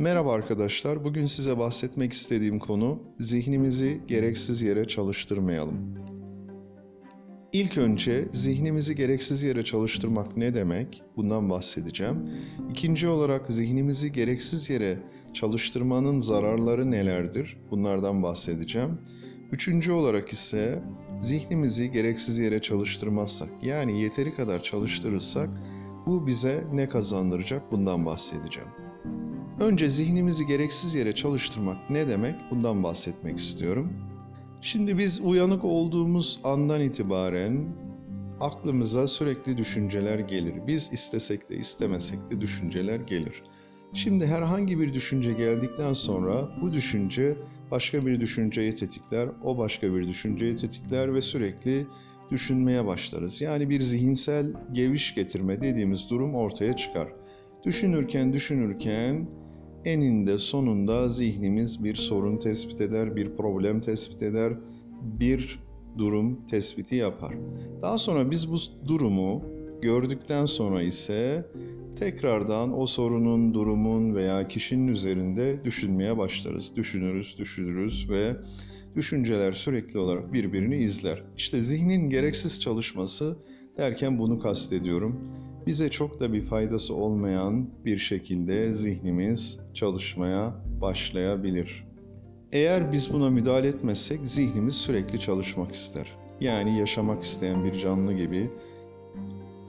Merhaba arkadaşlar. Bugün size bahsetmek istediğim konu zihnimizi gereksiz yere çalıştırmayalım. İlk önce zihnimizi gereksiz yere çalıştırmak ne demek? Bundan bahsedeceğim. İkinci olarak zihnimizi gereksiz yere çalıştırmanın zararları nelerdir? Bunlardan bahsedeceğim. Üçüncü olarak ise zihnimizi gereksiz yere çalıştırmazsak, yani yeteri kadar çalıştırırsak bu bize ne kazandıracak? Bundan bahsedeceğim. Önce zihnimizi gereksiz yere çalıştırmak ne demek? Bundan bahsetmek istiyorum. Şimdi biz uyanık olduğumuz andan itibaren aklımıza sürekli düşünceler gelir. Biz istesek de istemesek de düşünceler gelir. Şimdi herhangi bir düşünce geldikten sonra bu düşünce başka bir düşünceyi tetikler, o başka bir düşünceyi tetikler ve sürekli düşünmeye başlarız. Yani bir zihinsel geviş getirme dediğimiz durum ortaya çıkar. Düşünürken düşünürken eninde sonunda zihnimiz bir sorun tespit eder, bir problem tespit eder, bir durum tespiti yapar. Daha sonra biz bu durumu gördükten sonra ise tekrardan o sorunun, durumun veya kişinin üzerinde düşünmeye başlarız. Düşünürüz, düşünürüz ve düşünceler sürekli olarak birbirini izler. İşte zihnin gereksiz çalışması derken bunu kastediyorum bize çok da bir faydası olmayan bir şekilde zihnimiz çalışmaya başlayabilir. Eğer biz buna müdahale etmezsek zihnimiz sürekli çalışmak ister. Yani yaşamak isteyen bir canlı gibi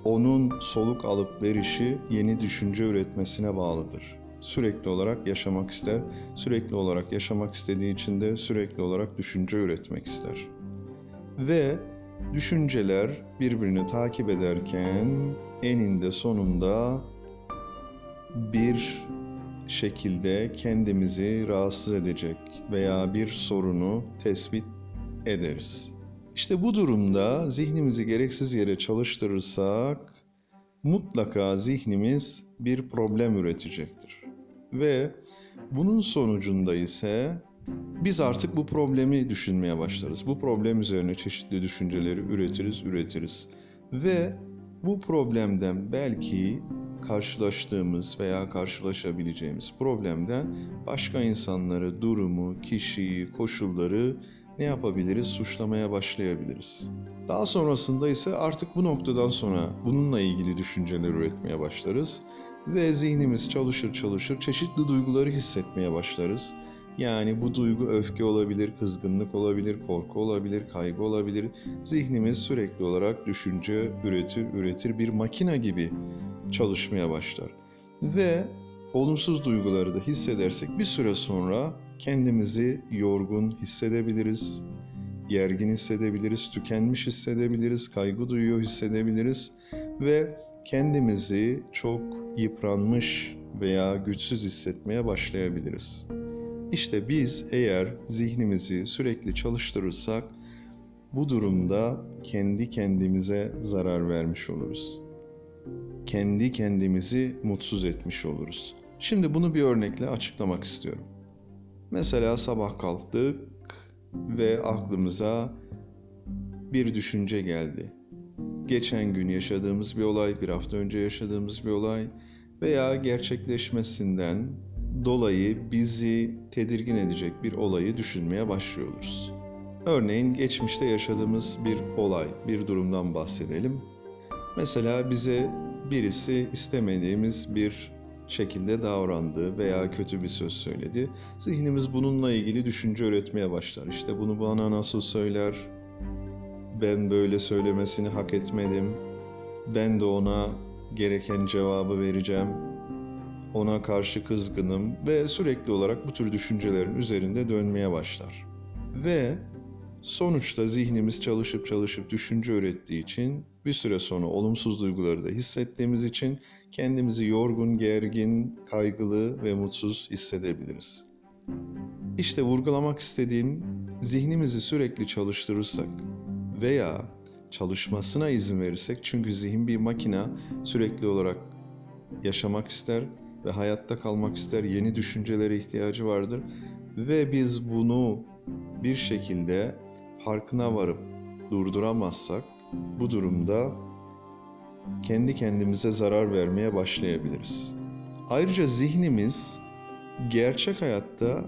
onun soluk alıp verişi yeni düşünce üretmesine bağlıdır. Sürekli olarak yaşamak ister, sürekli olarak yaşamak istediği için de sürekli olarak düşünce üretmek ister. Ve düşünceler birbirini takip ederken eninde sonunda bir şekilde kendimizi rahatsız edecek veya bir sorunu tespit ederiz. İşte bu durumda zihnimizi gereksiz yere çalıştırırsak mutlaka zihnimiz bir problem üretecektir. Ve bunun sonucunda ise biz artık bu problemi düşünmeye başlarız. Bu problem üzerine çeşitli düşünceleri üretiriz, üretiriz. Ve bu problemden belki karşılaştığımız veya karşılaşabileceğimiz problemden başka insanları, durumu, kişiyi, koşulları ne yapabiliriz? Suçlamaya başlayabiliriz. Daha sonrasında ise artık bu noktadan sonra bununla ilgili düşünceler üretmeye başlarız ve zihnimiz çalışır çalışır çeşitli duyguları hissetmeye başlarız yani bu duygu öfke olabilir, kızgınlık olabilir, korku olabilir, kaygı olabilir. Zihnimiz sürekli olarak düşünce üretir, üretir bir makina gibi çalışmaya başlar. Ve olumsuz duyguları da hissedersek bir süre sonra kendimizi yorgun hissedebiliriz, gergin hissedebiliriz, tükenmiş hissedebiliriz, kaygı duyuyor hissedebiliriz ve kendimizi çok yıpranmış veya güçsüz hissetmeye başlayabiliriz. İşte biz eğer zihnimizi sürekli çalıştırırsak bu durumda kendi kendimize zarar vermiş oluruz. Kendi kendimizi mutsuz etmiş oluruz. Şimdi bunu bir örnekle açıklamak istiyorum. Mesela sabah kalktık ve aklımıza bir düşünce geldi. Geçen gün yaşadığımız bir olay, bir hafta önce yaşadığımız bir olay veya gerçekleşmesinden dolayı bizi tedirgin edecek bir olayı düşünmeye başlıyoruz. Örneğin geçmişte yaşadığımız bir olay, bir durumdan bahsedelim. Mesela bize birisi istemediğimiz bir şekilde davrandı veya kötü bir söz söyledi. Zihnimiz bununla ilgili düşünce üretmeye başlar. İşte bunu bana nasıl söyler? Ben böyle söylemesini hak etmedim. Ben de ona gereken cevabı vereceğim ona karşı kızgınım ve sürekli olarak bu tür düşüncelerin üzerinde dönmeye başlar. Ve sonuçta zihnimiz çalışıp çalışıp düşünce ürettiği için bir süre sonra olumsuz duyguları da hissettiğimiz için kendimizi yorgun, gergin, kaygılı ve mutsuz hissedebiliriz. İşte vurgulamak istediğim zihnimizi sürekli çalıştırırsak veya çalışmasına izin verirsek çünkü zihin bir makina sürekli olarak yaşamak ister ve hayatta kalmak ister, yeni düşüncelere ihtiyacı vardır ve biz bunu bir şekilde farkına varıp durduramazsak bu durumda kendi kendimize zarar vermeye başlayabiliriz. Ayrıca zihnimiz gerçek hayatta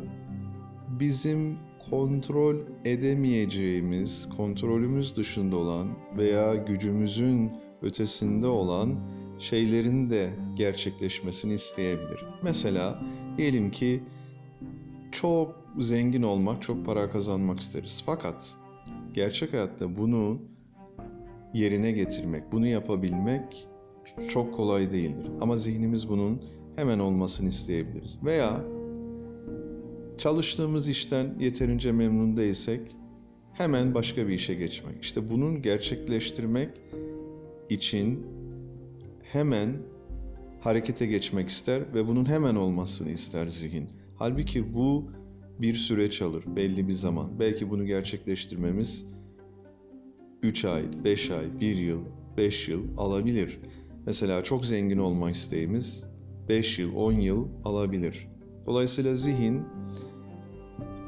bizim kontrol edemeyeceğimiz, kontrolümüz dışında olan veya gücümüzün ötesinde olan şeylerin de gerçekleşmesini isteyebilir. Mesela diyelim ki çok zengin olmak, çok para kazanmak isteriz. Fakat gerçek hayatta bunu yerine getirmek, bunu yapabilmek çok kolay değildir. Ama zihnimiz bunun hemen olmasını isteyebiliriz. Veya çalıştığımız işten yeterince memnun değilsek hemen başka bir işe geçmek. İşte bunun gerçekleştirmek için hemen harekete geçmek ister ve bunun hemen olmasını ister zihin. Halbuki bu bir süreç alır, belli bir zaman. Belki bunu gerçekleştirmemiz 3 ay, 5 ay, 1 yıl, 5 yıl alabilir. Mesela çok zengin olma isteğimiz 5 yıl, 10 yıl alabilir. Dolayısıyla zihin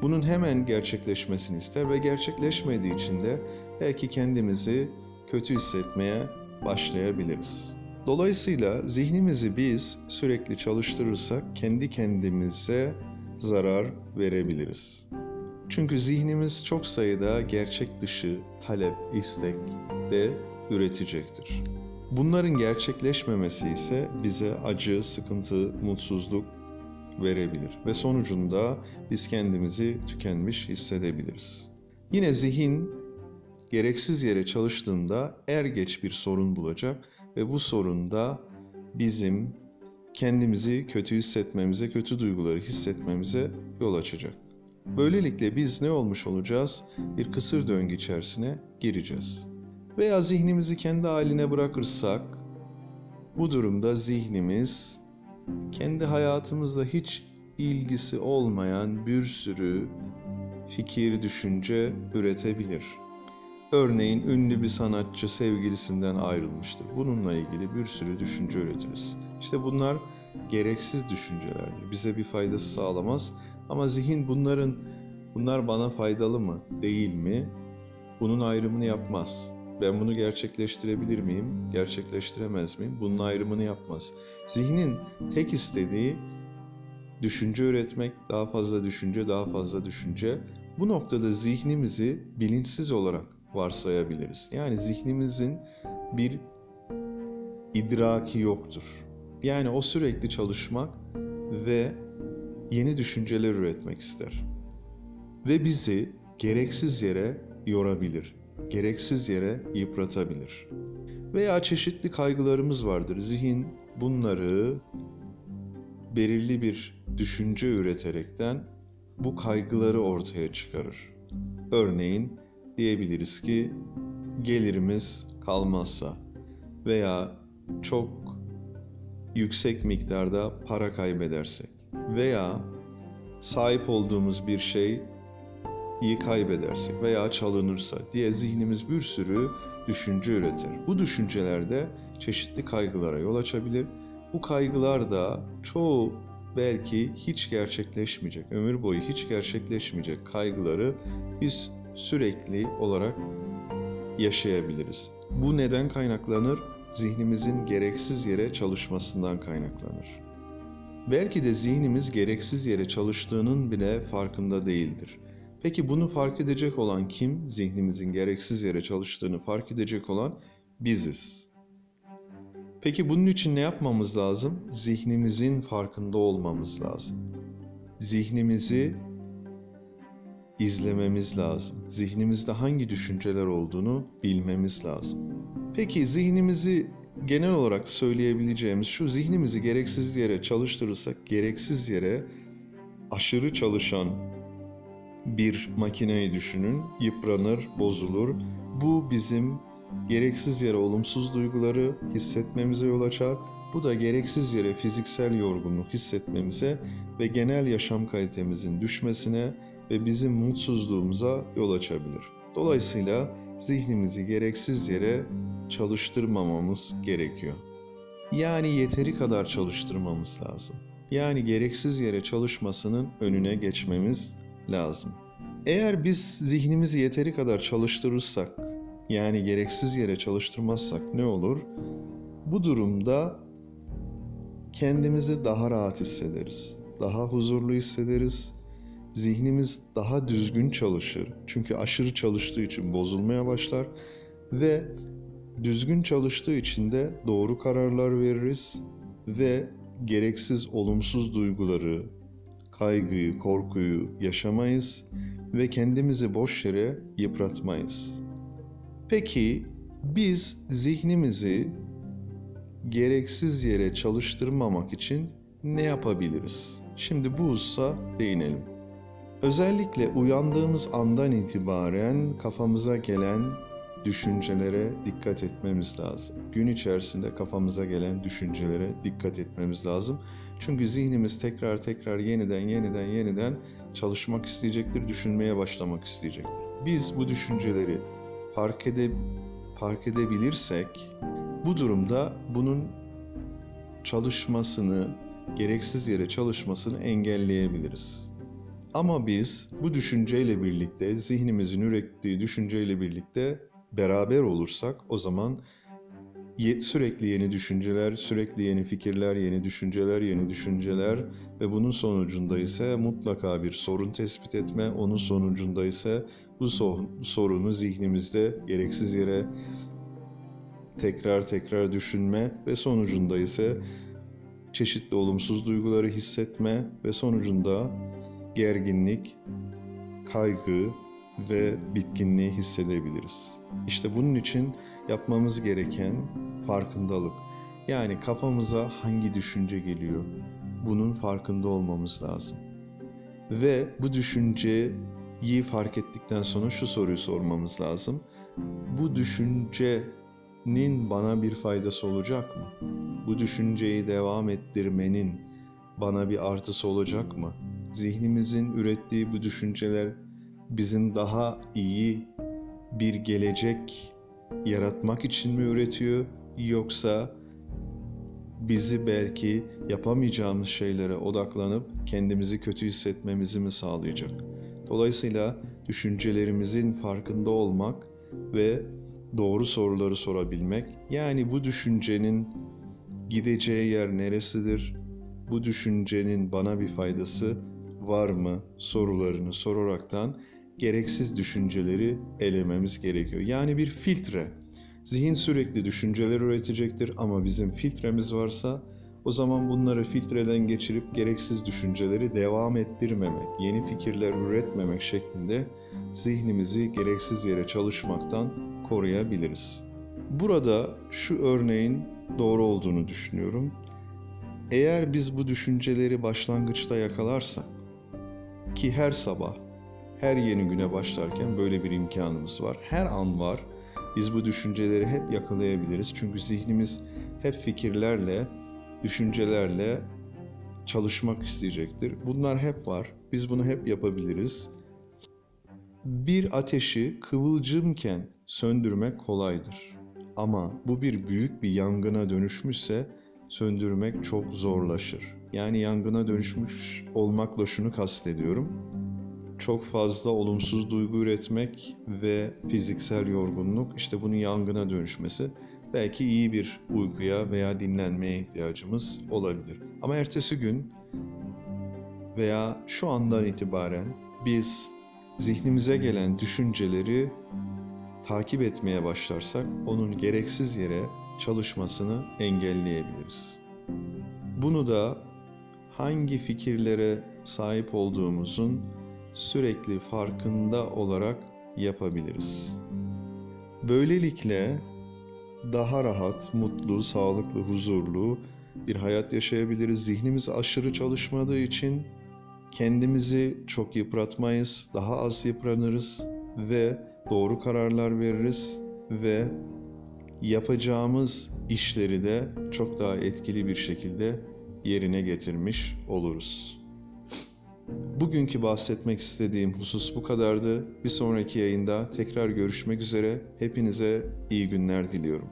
bunun hemen gerçekleşmesini ister ve gerçekleşmediği için de belki kendimizi kötü hissetmeye başlayabiliriz. Dolayısıyla zihnimizi biz sürekli çalıştırırsak kendi kendimize zarar verebiliriz. Çünkü zihnimiz çok sayıda gerçek dışı talep, istek de üretecektir. Bunların gerçekleşmemesi ise bize acı, sıkıntı, mutsuzluk verebilir ve sonucunda biz kendimizi tükenmiş hissedebiliriz. Yine zihin gereksiz yere çalıştığında er geç bir sorun bulacak ve bu sorunda bizim kendimizi kötü hissetmemize, kötü duyguları hissetmemize yol açacak. Böylelikle biz ne olmuş olacağız? Bir kısır döngü içerisine gireceğiz. Veya zihnimizi kendi haline bırakırsak bu durumda zihnimiz kendi hayatımızla hiç ilgisi olmayan bir sürü fikir, düşünce üretebilir. Örneğin ünlü bir sanatçı sevgilisinden ayrılmıştır. Bununla ilgili bir sürü düşünce üretiriz. İşte bunlar gereksiz düşüncelerdir. Bize bir faydası sağlamaz ama zihin bunların bunlar bana faydalı mı, değil mi? Bunun ayrımını yapmaz. Ben bunu gerçekleştirebilir miyim, gerçekleştiremez miyim? Bunun ayrımını yapmaz. Zihnin tek istediği düşünce üretmek, daha fazla düşünce, daha fazla düşünce. Bu noktada zihnimizi bilinçsiz olarak varsayabiliriz. Yani zihnimizin bir idraki yoktur. Yani o sürekli çalışmak ve yeni düşünceler üretmek ister. Ve bizi gereksiz yere yorabilir, gereksiz yere yıpratabilir. Veya çeşitli kaygılarımız vardır. Zihin bunları belirli bir düşünce üreterekten bu kaygıları ortaya çıkarır. Örneğin diyebiliriz ki gelirimiz kalmazsa veya çok yüksek miktarda para kaybedersek veya sahip olduğumuz bir şey iyi kaybedersek veya çalınırsa diye zihnimiz bir sürü düşünce üretir. Bu düşüncelerde çeşitli kaygılara yol açabilir. Bu kaygılar da çoğu belki hiç gerçekleşmeyecek, ömür boyu hiç gerçekleşmeyecek kaygıları biz sürekli olarak yaşayabiliriz. Bu neden kaynaklanır? Zihnimizin gereksiz yere çalışmasından kaynaklanır. Belki de zihnimiz gereksiz yere çalıştığının bile farkında değildir. Peki bunu fark edecek olan kim? Zihnimizin gereksiz yere çalıştığını fark edecek olan biziz. Peki bunun için ne yapmamız lazım? Zihnimizin farkında olmamız lazım. Zihnimizi izlememiz lazım. Zihnimizde hangi düşünceler olduğunu bilmemiz lazım. Peki zihnimizi genel olarak söyleyebileceğimiz şu zihnimizi gereksiz yere çalıştırırsak gereksiz yere aşırı çalışan bir makineyi düşünün. Yıpranır, bozulur. Bu bizim gereksiz yere olumsuz duyguları hissetmemize yol açar. Bu da gereksiz yere fiziksel yorgunluk hissetmemize ve genel yaşam kalitemizin düşmesine ve bizim mutsuzluğumuza yol açabilir. Dolayısıyla zihnimizi gereksiz yere çalıştırmamamız gerekiyor. Yani yeteri kadar çalıştırmamız lazım. Yani gereksiz yere çalışmasının önüne geçmemiz lazım. Eğer biz zihnimizi yeteri kadar çalıştırırsak, yani gereksiz yere çalıştırmazsak ne olur? Bu durumda kendimizi daha rahat hissederiz. daha huzurlu hissederiz. Zihnimiz daha düzgün çalışır. Çünkü aşırı çalıştığı için bozulmaya başlar ve düzgün çalıştığı için de doğru kararlar veririz ve gereksiz olumsuz duyguları, kaygıyı, korkuyu yaşamayız ve kendimizi boş yere yıpratmayız. Peki biz zihnimizi gereksiz yere çalıştırmamak için ne yapabiliriz? Şimdi bu hususa değinelim. Özellikle uyandığımız andan itibaren kafamıza gelen düşüncelere dikkat etmemiz lazım. Gün içerisinde kafamıza gelen düşüncelere dikkat etmemiz lazım. Çünkü zihnimiz tekrar tekrar yeniden yeniden yeniden çalışmak isteyecektir, düşünmeye başlamak isteyecektir. Biz bu düşünceleri fark, ede, fark edebilirsek bu durumda bunun çalışmasını, gereksiz yere çalışmasını engelleyebiliriz. Ama biz bu düşünceyle birlikte, zihnimizin ürettiği düşünceyle birlikte beraber olursak o zaman sürekli yeni düşünceler, sürekli yeni fikirler, yeni düşünceler, yeni düşünceler ve bunun sonucunda ise mutlaka bir sorun tespit etme, onun sonucunda ise bu sorunu zihnimizde gereksiz yere tekrar tekrar düşünme ve sonucunda ise çeşitli olumsuz duyguları hissetme ve sonucunda gerginlik, kaygı ve bitkinliği hissedebiliriz. İşte bunun için yapmamız gereken farkındalık. Yani kafamıza hangi düşünce geliyor? Bunun farkında olmamız lazım. Ve bu düşünceyi fark ettikten sonra şu soruyu sormamız lazım. Bu düşüncenin bana bir faydası olacak mı? Bu düşünceyi devam ettirmenin bana bir artısı olacak mı? Zihnimizin ürettiği bu düşünceler bizim daha iyi bir gelecek yaratmak için mi üretiyor yoksa bizi belki yapamayacağımız şeylere odaklanıp kendimizi kötü hissetmemizi mi sağlayacak? Dolayısıyla düşüncelerimizin farkında olmak ve doğru soruları sorabilmek, yani bu düşüncenin gideceği yer neresidir? Bu düşüncenin bana bir faydası var mı sorularını soraraktan gereksiz düşünceleri elememiz gerekiyor. Yani bir filtre. Zihin sürekli düşünceler üretecektir ama bizim filtremiz varsa o zaman bunları filtreden geçirip gereksiz düşünceleri devam ettirmemek, yeni fikirler üretmemek şeklinde zihnimizi gereksiz yere çalışmaktan koruyabiliriz. Burada şu örneğin doğru olduğunu düşünüyorum. Eğer biz bu düşünceleri başlangıçta yakalarsak ki her sabah her yeni güne başlarken böyle bir imkanımız var. Her an var. Biz bu düşünceleri hep yakalayabiliriz. Çünkü zihnimiz hep fikirlerle, düşüncelerle çalışmak isteyecektir. Bunlar hep var. Biz bunu hep yapabiliriz. Bir ateşi kıvılcımken söndürmek kolaydır. Ama bu bir büyük bir yangına dönüşmüşse söndürmek çok zorlaşır. Yani yangına dönüşmüş olmakla şunu kastediyorum çok fazla olumsuz duygu üretmek ve fiziksel yorgunluk işte bunun yangına dönüşmesi belki iyi bir uykuya veya dinlenmeye ihtiyacımız olabilir. Ama ertesi gün veya şu andan itibaren biz zihnimize gelen düşünceleri takip etmeye başlarsak onun gereksiz yere çalışmasını engelleyebiliriz. Bunu da hangi fikirlere sahip olduğumuzun sürekli farkında olarak yapabiliriz. Böylelikle daha rahat, mutlu, sağlıklı, huzurlu bir hayat yaşayabiliriz. Zihnimiz aşırı çalışmadığı için kendimizi çok yıpratmayız, daha az yıpranırız ve doğru kararlar veririz ve yapacağımız işleri de çok daha etkili bir şekilde yerine getirmiş oluruz. Bugünkü bahsetmek istediğim husus bu kadardı. Bir sonraki yayında tekrar görüşmek üzere. Hepinize iyi günler diliyorum.